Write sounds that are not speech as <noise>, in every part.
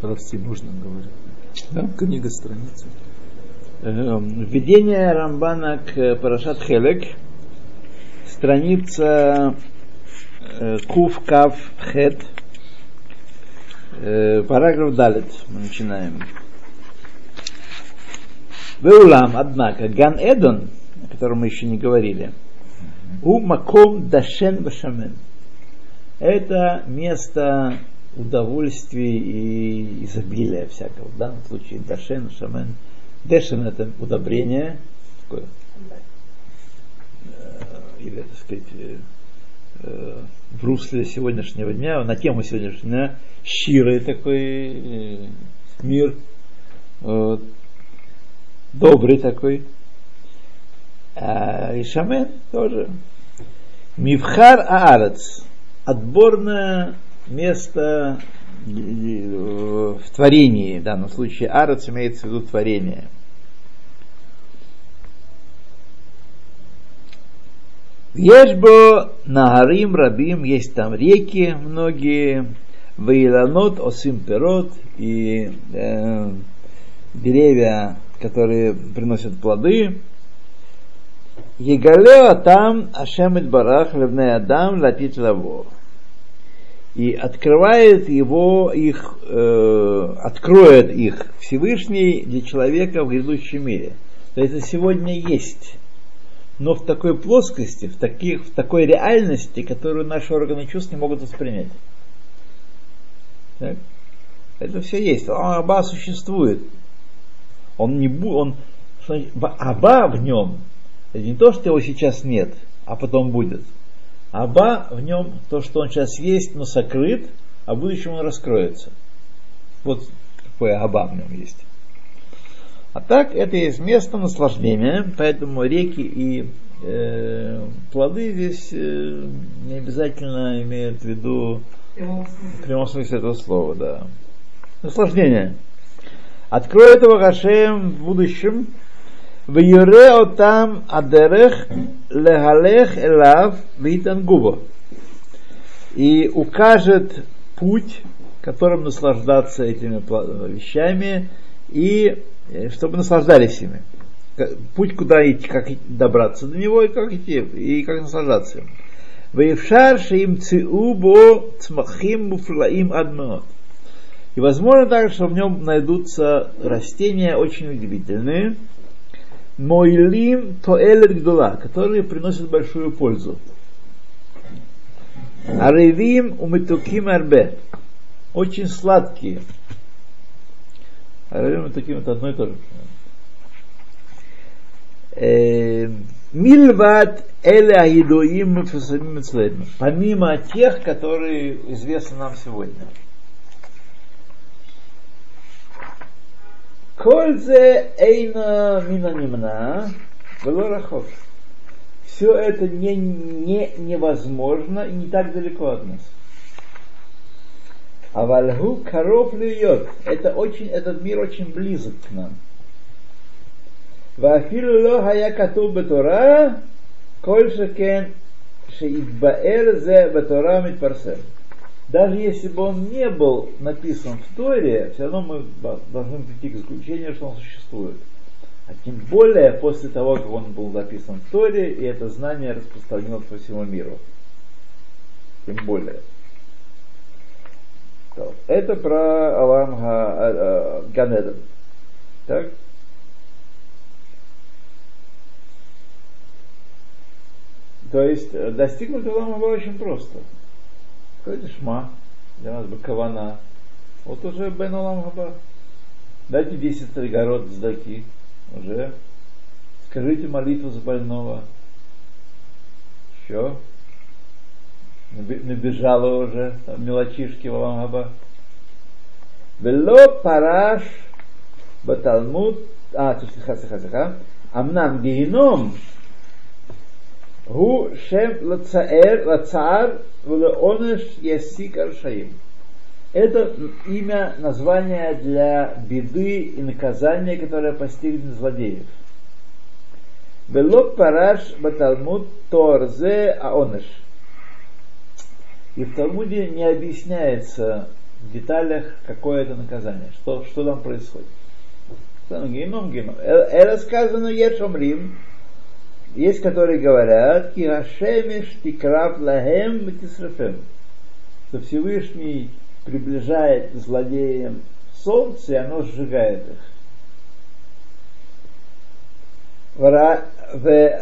Прости, можно говорить. Да? Книга страница. Эм, Введение Рамбана к Парашат Хелек, страница э, Кув Кав Хет, э, параграф Далит, мы начинаем. Веулам, однако, Ган Эдон, о котором мы еще не говорили, у Маком Дашен Башамен. Это место удовольствий и изобилия всякого. В данном случае Дашен, Шамен. Дешен это удобрение, такое, э, или, так сказать, э, э, в русле сегодняшнего дня, на тему сегодняшнего дня, щирый такой э, мир, добрый такой. А, и Шамен тоже. Мивхар Аарец. Отборное место в творении, в данном случае Арец имеется в виду творение. Ешбо Нагарим Рабим, есть там реки многие, Вейланот Осим Перот и э, деревья, которые приносят плоды. Егалео там Ашемит Барах Левне Адам Латит Лаво и открывает его, их, э, откроет их Всевышний для человека в грядущем мире. То это сегодня есть, но в такой плоскости, в, таких, в такой реальности, которую наши органы чувств не могут воспринять. Так? Это все есть. Аба существует. Он не бу, он, Аба в нем, это не то, что его сейчас нет, а потом будет – Аба в нем то, что он сейчас есть, но сокрыт, а в будущем он раскроется. Вот такое Аба в нем есть. А так это есть место наслаждения, поэтому реки и э, плоды здесь э, не обязательно имеют в виду в прямом смысле этого слова, да. Наслаждение. Откроет его Гашем в будущем ויורה אותם הדרך להלך אליו ויתענגו בו. И укажет путь, которым наслаждаться этими вещами, и э, чтобы наслаждались ими. Путь, куда идти, как добраться до него, и как идти, и как наслаждаться им. Ваевшар шеим циубо цмахим муфлаим адмеот. И возможно также, что в нем найдутся растения очень удивительные, Мойлим Тоэлет Гдула, которые приносят большую пользу. Аревим Умитуким Арбе, очень сладкие. Аревим Умитуким это одно и то же. Э, Мильват Эля Аидоим Помимо тех, которые известны нам сегодня. Кользе эйна мина нимна рахов. Все это не, не невозможно и не так далеко от нас. А вальгу коров льет. Это очень, этот мир очень близок к нам. Вафилу ло хая кату бетура, коль шекен шеидбаэр зе бетура митпарсем даже если бы он не был написан в Торе, все равно мы должны прийти к заключению, что он существует. А тем более после того, как он был написан в Торе, и это знание распространилось по всему миру. Тем более. Это про Алам а, а, Ганеден. Так? То есть э, достигнуть Алама было очень просто. Скажите шма, для нас бы кавана. Вот уже Бен Алам Хаба. Дайте 10 тригород сдаки. Уже. Скажите молитву за больного. Еще. Набежало уже там, мелочишки в Алам Хаба. Вело параш баталмуд. А, слиха, слиха, слиха. Амнам геном הוא שם לצער, לצער ולעונש יסיק הרשעים. Это имя, название для беды и наказания, которое постигнет злодеев. Велот параш баталмуд торзе аонеш. И в Талмуде не объясняется в деталях, какое это наказание, что, что там происходит. Геном, геном. Это сказано Ешомрим, есть, которые говорят, ки Хашемиш тикрав лахем тисрафем, что Всевышний приближает злодеям солнце, и оно сжигает их.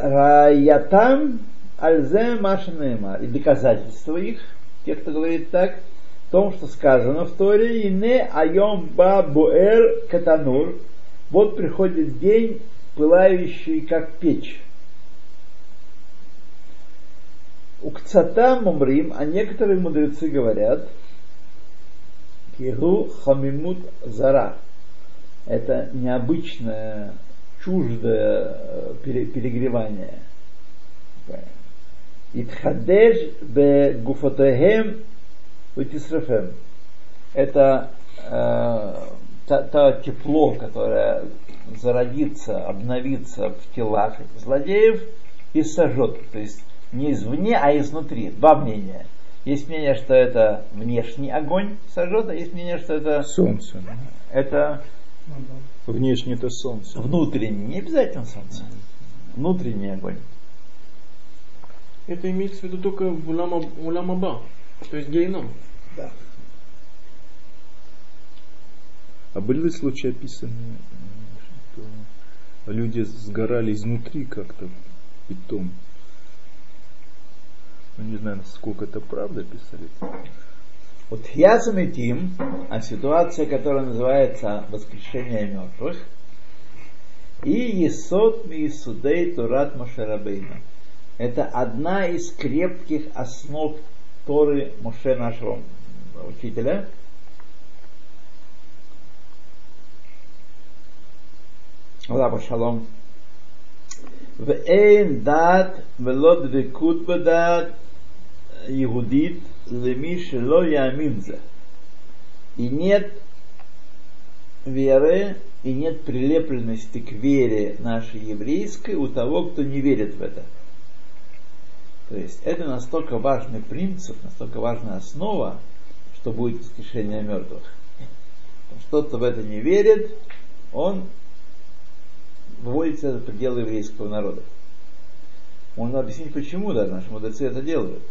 Раятам альзе машинема. И доказательство их, тех, кто говорит так, в том, что сказано в Торе, и не айом ба буэр катанур. Вот приходит день, пылающий как печь. У Кцата Мумрим, а некоторые мудрецы говорят, Кигу Хамимут Зара. Это необычное, чуждое э, перегревание. Итхадеш бе гуфотехем утисрафем. Это э, то тепло, которое зародится, обновится в телах злодеев и сожжет. То есть не извне, а изнутри. Два мнения. Есть мнение, что это внешний огонь сожжет, а есть мнение, что это... Солнце. Это... Внешний это солнце. Внутренний, не обязательно солнце. Внутренний огонь. Это имеется в виду только в Уламаба, то есть гейном. Да. А были ли случаи описаны, что люди сгорали изнутри как-то питом? ну, не знаю, насколько это правда писали. Вот я заметим, а ситуация, которая называется воскрешение мертвых, и Есот Миисудей Турат Машарабейна. Это одна из крепких основ Торы Моше нашего учителя. Лаба шалом. Вейн дат, велод векут бадат, иудит лемиши ло яминзе. И нет веры, и нет прилепленности к вере нашей еврейской у того, кто не верит в это. То есть это настолько важный принцип, настолько важная основа, что будет воскрешение мертвых. Кто-то в это не верит, он выводится за пределы еврейского народа. Можно объяснить, почему да, наши мудрецы это делают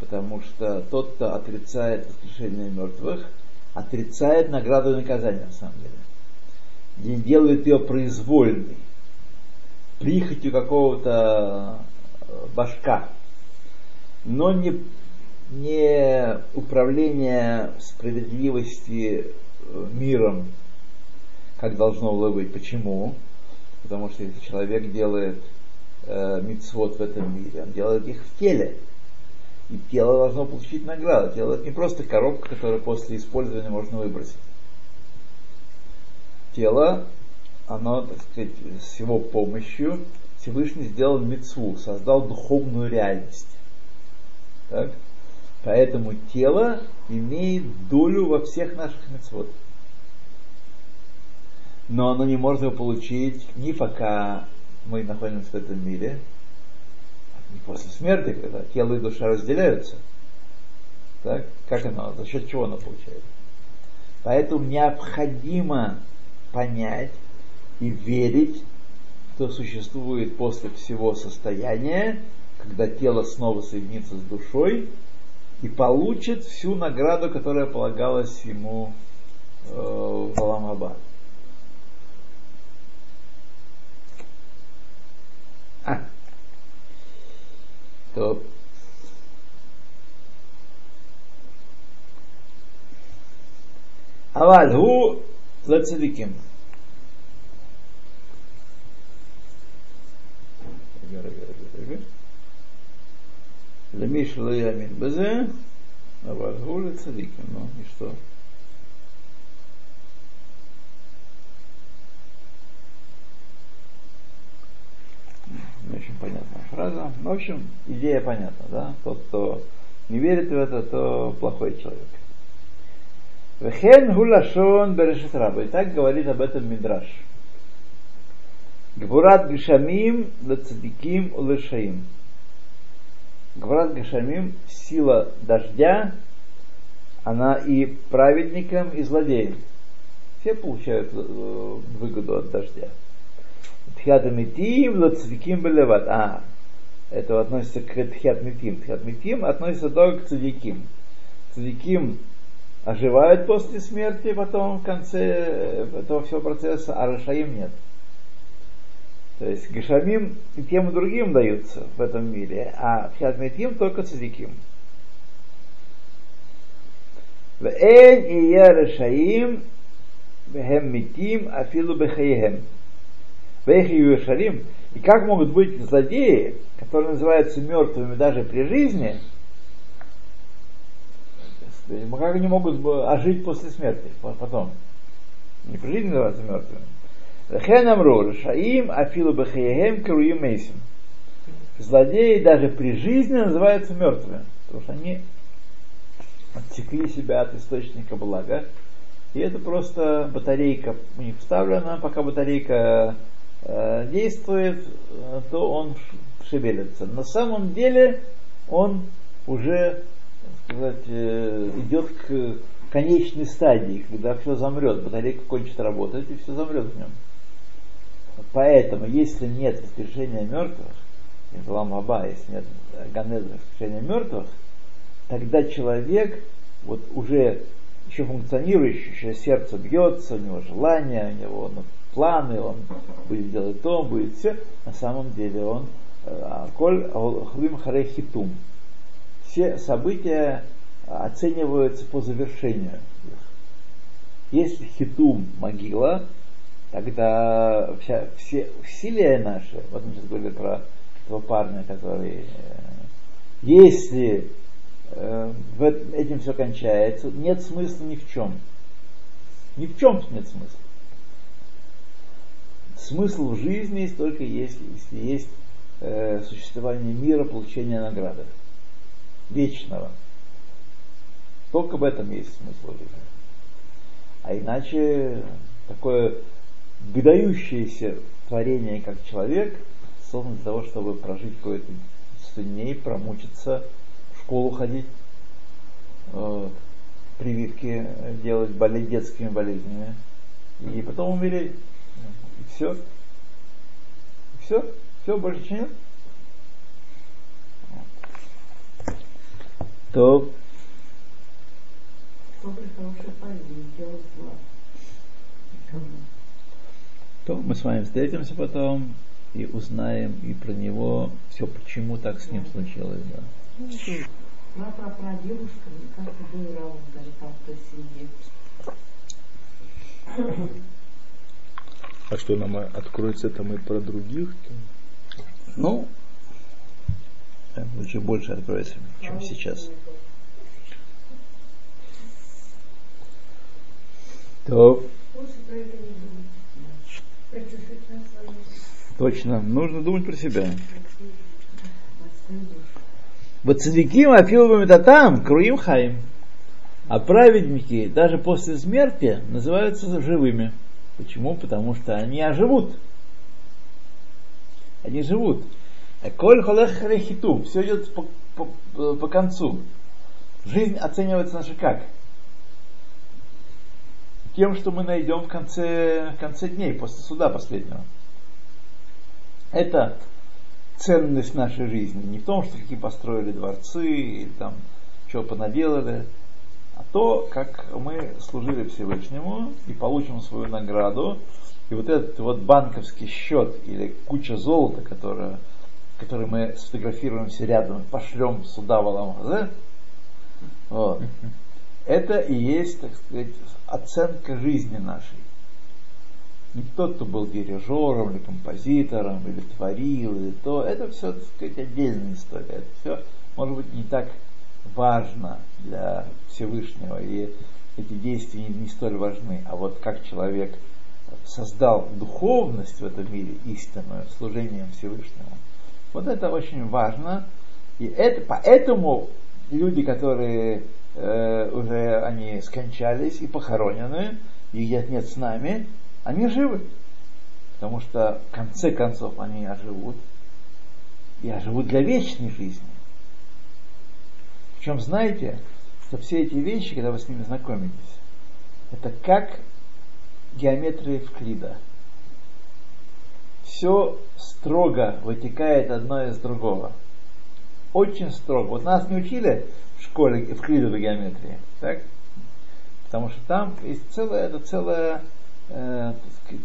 потому что тот, кто отрицает воскрешение мертвых, отрицает награду и наказание на самом деле. Не делает ее произвольной, прихотью какого-то э, башка, но не, не управление справедливости э, миром, как должно было быть. Почему? Потому что если человек делает э, мицвод в этом мире, он делает их в теле. И тело должно получить награду. Тело это не просто коробка, которую после использования можно выбросить. Тело, оно, так сказать, с его помощью Всевышний сделал мецву, создал духовную реальность. Так? Поэтому тело имеет долю во всех наших мецвод. Но оно не может его получить ни пока мы находимся в этом мире, после смерти, когда тело и душа разделяются, так, как оно, за счет чего оно получает? Поэтому необходимо понять и верить, что существует после всего состояния, когда тело снова соединится с душой и получит всю награду, которая полагалась ему э, в Аламабад. אבל הוא לצדיקים. רגע, רגע, רגע, רגע. למי שלא יאמין בזה, אבל הוא לצדיקים, נו, что? не очень понятная фраза. Ну, в общем, идея понятна, да? Тот, кто не верит в это, то плохой человек. Вехен гулашон берешит раба. И так говорит об этом Мидраш. Гвурат гешамим лецадиким улешаим. Гвурат гешамим – сила дождя она и праведникам, и злодеям. Все получают э, выгоду от дождя. Тхиатамитим, лацвиким белеват. А, это относится к тхиатмитим. Тхиатмитим относится только к цадиким. Цадиким оживают после смерти, потом в конце э, этого всего процесса, а Рашаим нет. То есть Гешамим и тем и другим даются в этом мире, а Пхиатметим только Цадиким. В Эн и Я Рашаим Бехем Митим Афилу Бехаехем. Бехи Иерушалим. И как могут быть злодеи, которые называются мертвыми даже при жизни – как они могут ожить после смерти, потом? Не при жизни называются мертвыми. Хен амру, шаим афилу бахеем круим мейсим. Злодеи даже при жизни называются мертвыми, потому что они отсекли себя от источника блага. И это просто батарейка у них вставлена, пока батарейка э, действует, то он шевелится. На самом деле он уже сказать, э, идет к конечной стадии, когда все замрет, батарейка кончит работать и все замрет в нем. Поэтому, если нет воскрешения мертвых, Ламаба, если нет Ганеза воскрешения мертвых, тогда человек вот уже еще функционирующее сердце бьется, у него желания, у него ну, планы, он будет делать то, он будет все. На самом деле он э, коль хлим хитум. Все события оцениваются по завершению Если хитум могила, тогда вся, все усилия наши, вот мы сейчас говорили про этого парня, который, э, если э, этим все кончается, нет смысла ни в чем. Ни в чем нет смысла. Смысл в жизни есть только если, если есть э, существование мира, получение награды. Вечного. Только в этом есть смысл жизни. А иначе такое выдающееся творение, как человек, создан для того, чтобы прожить какое-то дней, промучиться, в школу ходить, э, прививки делать, болеть детскими болезнями, и потом умереть. И все. Все. Все, больше нет. То. То мы с вами встретимся потом и узнаем и про него все, почему так с ним случилось. Да. Про, про, про девушку, как был Раун, говорит, там в той семье. А что нам откроется там и про других? Ну, лучше больше откроется, чем сейчас. То. Точно, нужно думать про себя. Вот цадиким афиловым это там, круим хаим. А праведники даже после смерти называются живыми. Почему? Потому что они оживут. Они живут. Коль холех хиту. Все идет по, по, по концу. Жизнь оценивается наша как? Тем, что мы найдем в конце, в конце дней, после суда последнего. Это ценность нашей жизни. Не в том, что какие построили дворцы, там, что понаделали, а то, как мы служили Всевышнему и получим свою награду. И вот этот вот банковский счет или куча золота, которое, который мы сфотографируемся рядом, пошлем сюда в Аламазе, вот, это и есть, так сказать, оценка жизни нашей. Не тот, кто был дирижером или композитором, или творил, или то. Это все, так сказать, отдельная история. Это все, может быть, не так важно для Всевышнего, и эти действия не столь важны. А вот как человек создал духовность в этом мире истинную, служением Всевышнему, вот это очень важно. И это, поэтому люди, которые э, уже они скончались и похоронены, их нет с нами, они живы. Потому что в конце концов они оживут. И оживут для вечной жизни. Причем, знаете, что все эти вещи, когда вы с ними знакомитесь, это как геометрия Евклида. Все строго вытекает одно из другого. Очень строго. Вот нас не учили в школе евклидовой геометрии, так? Потому что там есть целая, это целая э, сказать,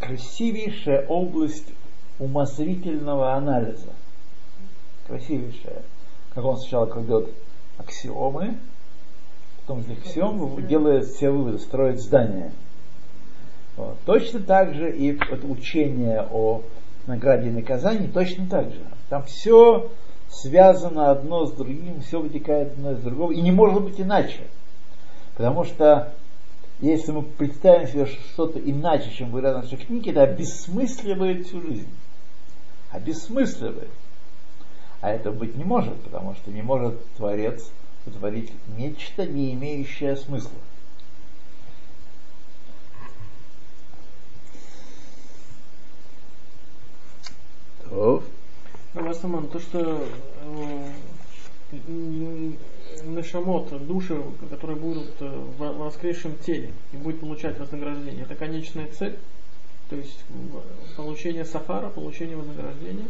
красивейшая область умозрительного анализа. Красивейшая. Как он сначала кладет аксиомы, потом из аксиом делает все выводы, строит здание. Вот. Точно так же и вот учение о награде и наказании точно так же. Там все связано одно с другим, все вытекает одно из другого, и не может быть иначе. Потому что если мы представим себе что-то иначе, чем говорят наши книги, это обесмысливает всю жизнь. Обесмысливает. А это быть не может, потому что не может Творец утворить нечто, не имеющее смысла. То. Расаман, то, что э, нашамот, души, которые будут э, в воскресшем теле и будут получать вознаграждение, это конечная цель, то есть получение сахара, получение вознаграждения.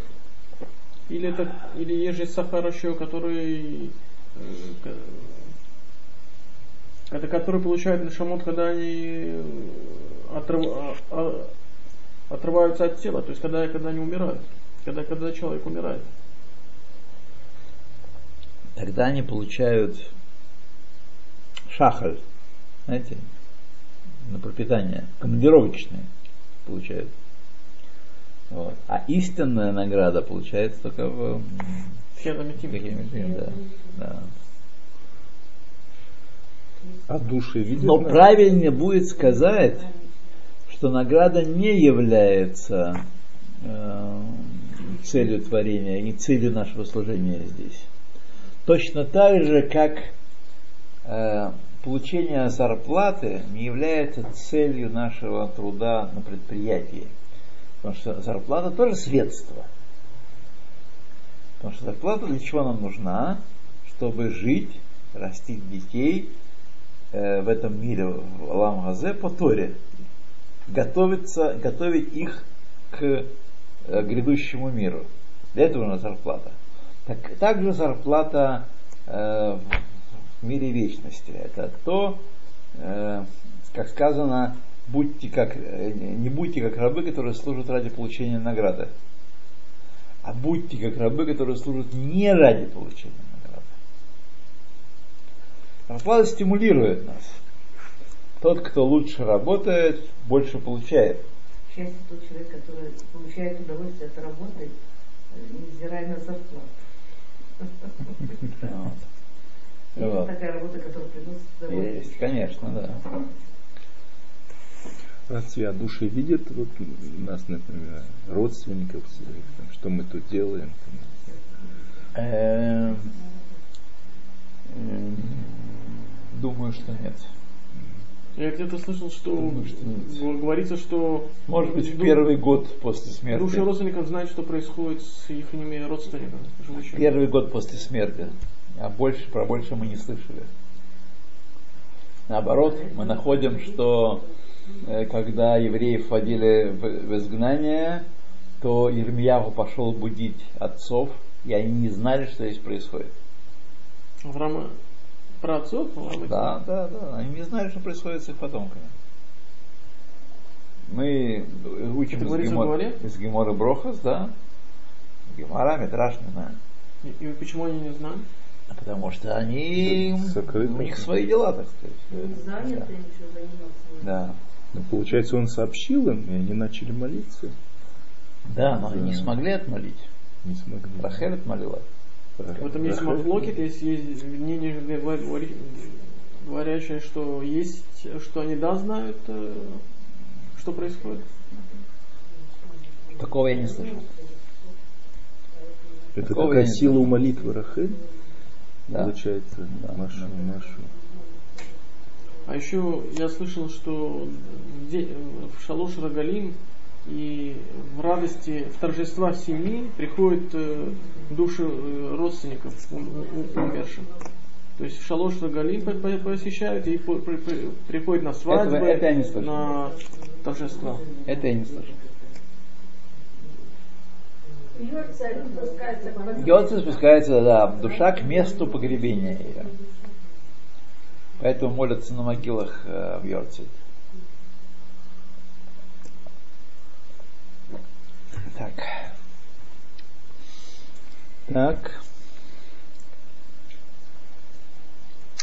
Или это, или есть же сахар еще, который э, это который получает нашамот, когда они а, а, отрываются от тела, то есть когда, когда они умирают, когда, когда человек умирает тогда они получают шахаль, знаете, на пропитание, командировочные получают. Вот. А истинная награда получается только в да, да. А души видят? Но правильнее будет сказать, что награда не является целью творения и целью нашего служения здесь. Точно так же, как э, получение зарплаты не является целью нашего труда на предприятии. Потому что зарплата тоже средство. Потому что зарплата для чего нам нужна? Чтобы жить, растить детей э, в этом мире, в Алам Газе, по Торе. Готовиться, готовить их к э, грядущему миру. Для этого нужна зарплата. Так, также зарплата э, в мире вечности. Это то, э, как сказано, будьте как, э, не будьте как рабы, которые служат ради получения награды, а будьте как рабы, которые служат не ради получения награды. Зарплата стимулирует нас. Тот, кто лучше работает, больше получает. Счастье тот человек, который получает удовольствие от работы, э, невзирая на зарплату. <laughs> Вот. такая работа, которая приносит удовольствие. Есть, конечно, да. Разве души видят вот нас, например, родственников, что мы тут делаем? Эм, думаю, что нет. Я где-то слышал, что, Думаю, говорится, что может быть в первый год после смерти. Души родственников знают, что происходит с их родственниками. Живущими. Первый год после смерти. А больше про больше мы не слышали. Наоборот, мы находим, что э, когда евреев вводили в, в изгнание, то Ермияву пошел будить отцов, и они не знали, что здесь происходит. Авраама про отцов? Да, да, да. Они не знали, что происходит с их потомками. Мы учим из, Гемор, из Гемора Брохас, да? Гемора, знаю. И, и почему они не знают? А потому что они, Закрыто. у них свои дела, так сказать. Заняты, да. ничего заниматься. Да. Ну, получается, он сообщил им, и они начали молиться. Да, но да. они не смогли отмолить. Не смогли. Рахель отмолила. В этом есть мафлокет, есть, есть мнение, говорящее, что есть, что они да знают, э, что происходит. Такого я не слышал. Это Такого такая сила у молитвы Рахель, да. получается, да. Машу, да. Машу. А еще я слышал, что в Шалош Рагалим и в радости, в торжества семьи приходят э, души э, родственников умерших. То есть Шалош Галим посещают и приходят на свадьбы, Этого- это я не на торжества. Это я не слышал. Йорцель спускается да, душа к месту погребения ее. Поэтому молятся на могилах э, в Йорцель. Так.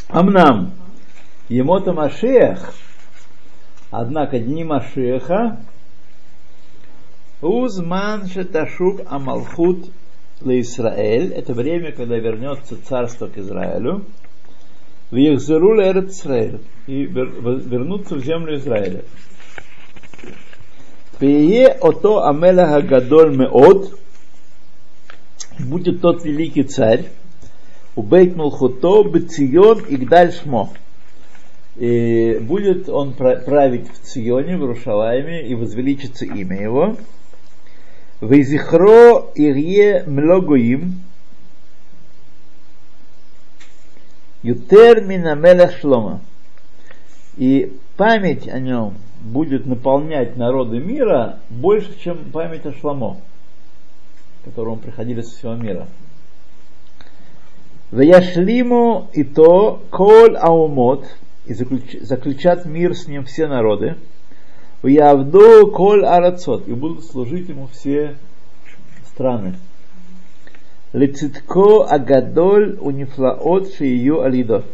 Амнам. Емота Машех. Однако дни Машеха Узман Шеташук Амалхут Израиль. Это время, когда вернется царство к Израилю. В Ехзеру Израиль. И вер- вернутся в землю Израиля. Пее ото Амеля Гадоль Меот. Будет тот великий царь. Убейт Мулхуто Бецион Игдаль Шмо. И будет он пра- править в Ционе, в Рушалайме, и возвеличится имя его. Вейзихро Ирье Млогоим Ютер Минамелех Шлома. И память о нем будет наполнять народы мира больше, чем память о Шламо, к которому приходили со всего мира. Ваяшлиму и то коль аумот, и заключ- заключат мир с ним все народы. Ваявду коль арацот, и будут служить ему все страны. Лецитко агадоль унифлаот шию алидо.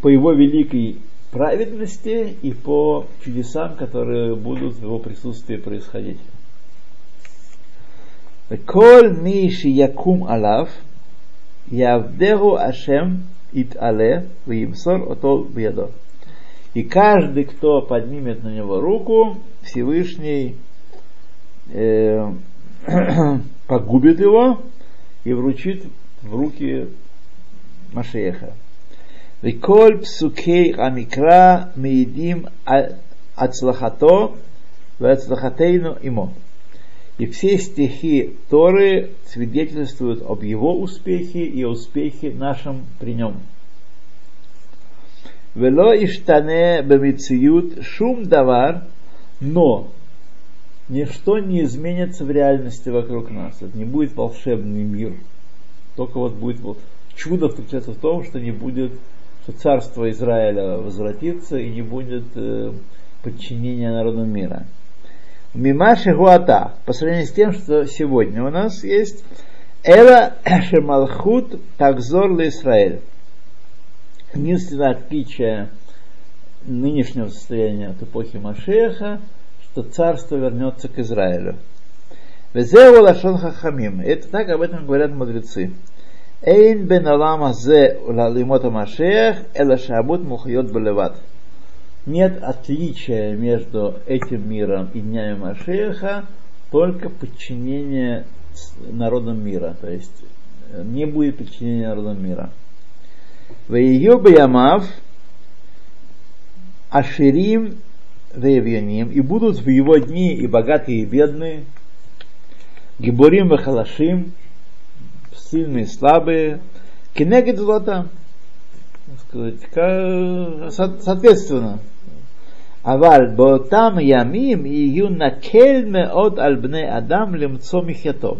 По его великой праведности и по чудесам, которые будут в его присутствии происходить. Коль миши якум алав, явдеху ашем ит але, вимсор ото бьедо. И каждый, кто поднимет на него руку, Всевышний э, <clears throat> погубит его и вручит в руки Машеха. וכל פסוקי המקרא מעידים על הצלחתו והצלחתנו עמו. И все стихи Торы свидетельствуют об его успехе и о успехе нашем при нем. Вело иштане бемициют шум давар, но ничто не изменится в реальности вокруг нас. Это не будет волшебный мир. Только вот будет вот чудо заключается в том, что не будет, что царство Израиля возвратится и не будет э, подчинения народу мира. Мимаши Гуата, по сравнению с тем, что сегодня у нас есть, Эла Шемалхут Такзор Израиль. Единственное отличие нынешнего состояния от эпохи Машеха, что царство вернется к Израилю. Везеу лашон хахамим. Это так об этом говорят мудрецы. Эйн бен алама зе лимота Машех, эла шабут мухайот балеват. Нет отличия между этим миром и днями Машеха, только подчинение народам мира. То есть не будет подчинения народам мира. Вейю Ямав Аширим Веевьяним, и будут в его дни и богатые, и бедные, Гиборим и Халашим, сильные и слабые, Кенегид злота, так сказать, ка- со- соответственно. אבל באותם ימים יהיו נקל מאוד על בני אדם למצוא מחייתו.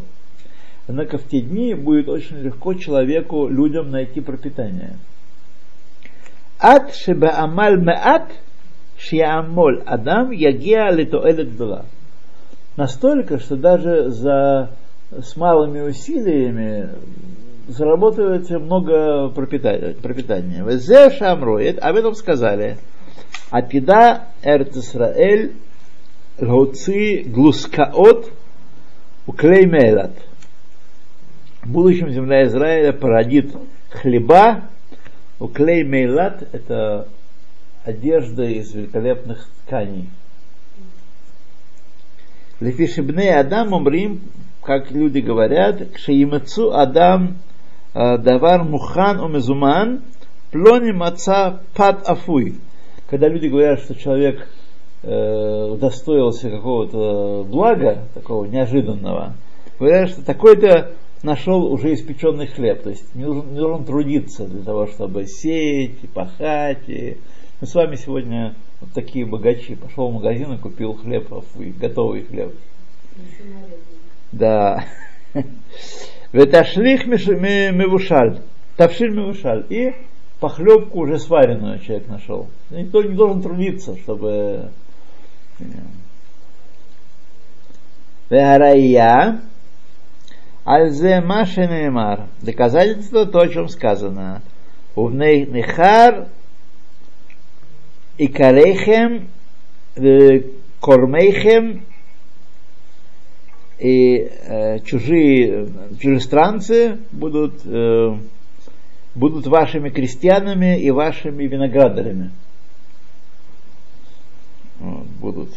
Однако в те дни будет очень легко человеку, людям найти пропитание. עד שבעמל מעט שיעמול אדם יגיע לתועלת גדולה. Настолько, что даже за, с малыми усилиями заработается много пропитания. пропитания. Везе шамроет, об этом сказали. Атида Эрт Исраэль Лоци Глускаот Уклей Мейлат. В будущем земля Израиля породит хлеба, уклей мейлат – это одежда из великолепных тканей. Лефишибне Адам умрим, как люди говорят, кшеимацу Адам э, давар мухан умезуман, плони маца пад афуй. Когда люди говорят, что человек э, удостоился какого-то блага, такого неожиданного, говорят, что такой-то нашел уже испеченный хлеб. То есть не нужно, не нужно трудиться для того, чтобы сеять, и пахать. И... Мы с вами сегодня вот такие богачи. Пошел в магазин и купил хлеб, готовый хлеб. Да. <laughs> Веташлих мевушаль. Тавшиль мевушаль. И похлебку уже сваренную человек нашел. Никто не должен трудиться, чтобы... Веарая Альзе Машинемар. Доказательство то, о чем сказано. Увней Нехар и Карехем Кормейхем и э, чужие чужестранцы будут, э, будут вашими крестьянами и вашими виноградарями. Вот, будут.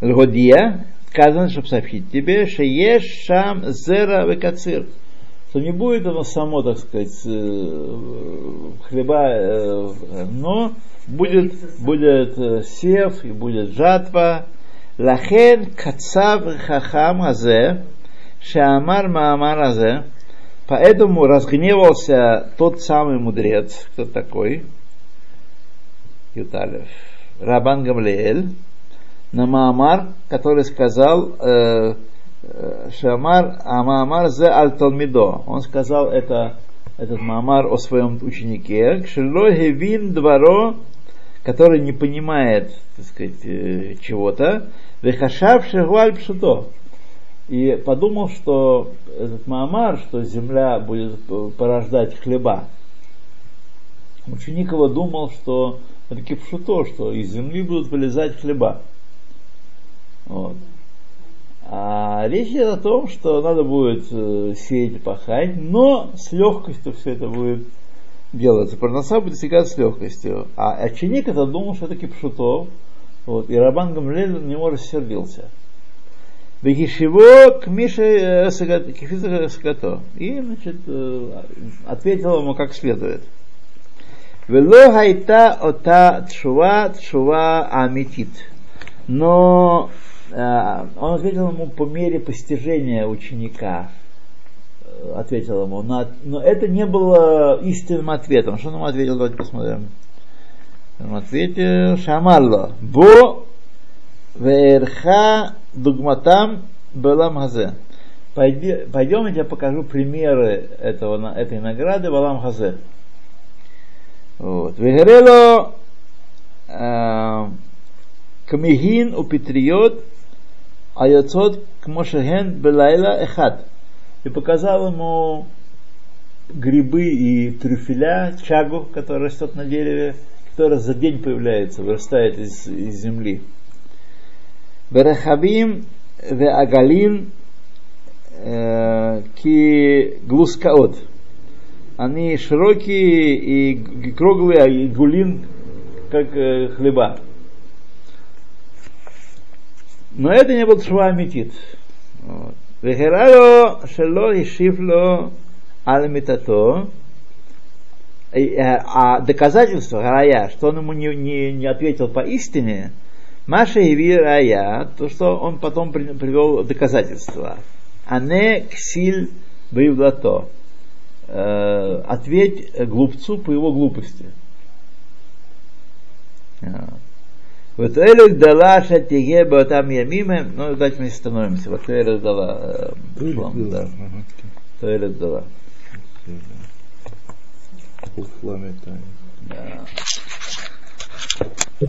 Лгодия, сказано, чтобы сообщить тебе, что ешь шам зера векацир, что не будет оно само, так сказать, э, хлеба, э, но будет, будет сев и будет жатва, לכן קצב חכם הזה, שאמר מאמר הזה, поэтому разгневался тот самый мудрец, кто такой, Юталев, Рабан Гамлеэль, на Маамар, который сказал, э, Шамар, а Маамар зе аль Талмидо. Он сказал это, этот Маамар о своем ученике, Кшило Хевин Дворо, который не понимает, так сказать, э, чего-то, Вехашав Шегуаль Пшуто. И подумал, что этот Маамар, что земля будет порождать хлеба. Ученик его думал, что это кипшуто, что из земли будут вылезать хлеба. Вот. А речь идет о том, что надо будет э, сеять и пахать, но с легкостью все это будет делаться. Парноса будет достигаться с легкостью. А ученик это думал, что это кипшуто, вот, и Рабан Гамлель на него рассердился. Вехишево к Мише Кефиза Сагато. И, значит, э, ответил ему как следует. Вело хайта ота тшува тшува амитит. Но э, он ответил ему по мере постижения ученика. Э, ответил ему. Но, но это не было истинным ответом. Что он ему ответил? Давайте посмотрим. Он ответил, Шамалло, бо верха дугматам белам хазе. Пойдем, я тебе покажу примеры этого, этой награды в Алам Хазе. Вот. Вегерело э, Камихин у Петриот Аяцот Кмошеген Белайла Эхат. И показал ему грибы и трюфеля, чагу, который растет на дереве, которая за день появляется, вырастает из, из земли. Берахабим ве агалин э, ки глускаот. Они широкие и круглые, а и гулин как э, хлеба. Но это не был швамитит. Вехерало шело и шифло аль митато Э, а доказательство Рая, что он ему не, не, не ответил по истине, Маша и Рая, то, что он потом привел доказательства. А не ксиль боевлато. Э, ответь глупцу по его глупости. Вот Элек дала шатиге там ямиме, ну давайте мы становимся. Вот Элек дала. Элек дала. full Пламя тает. Да.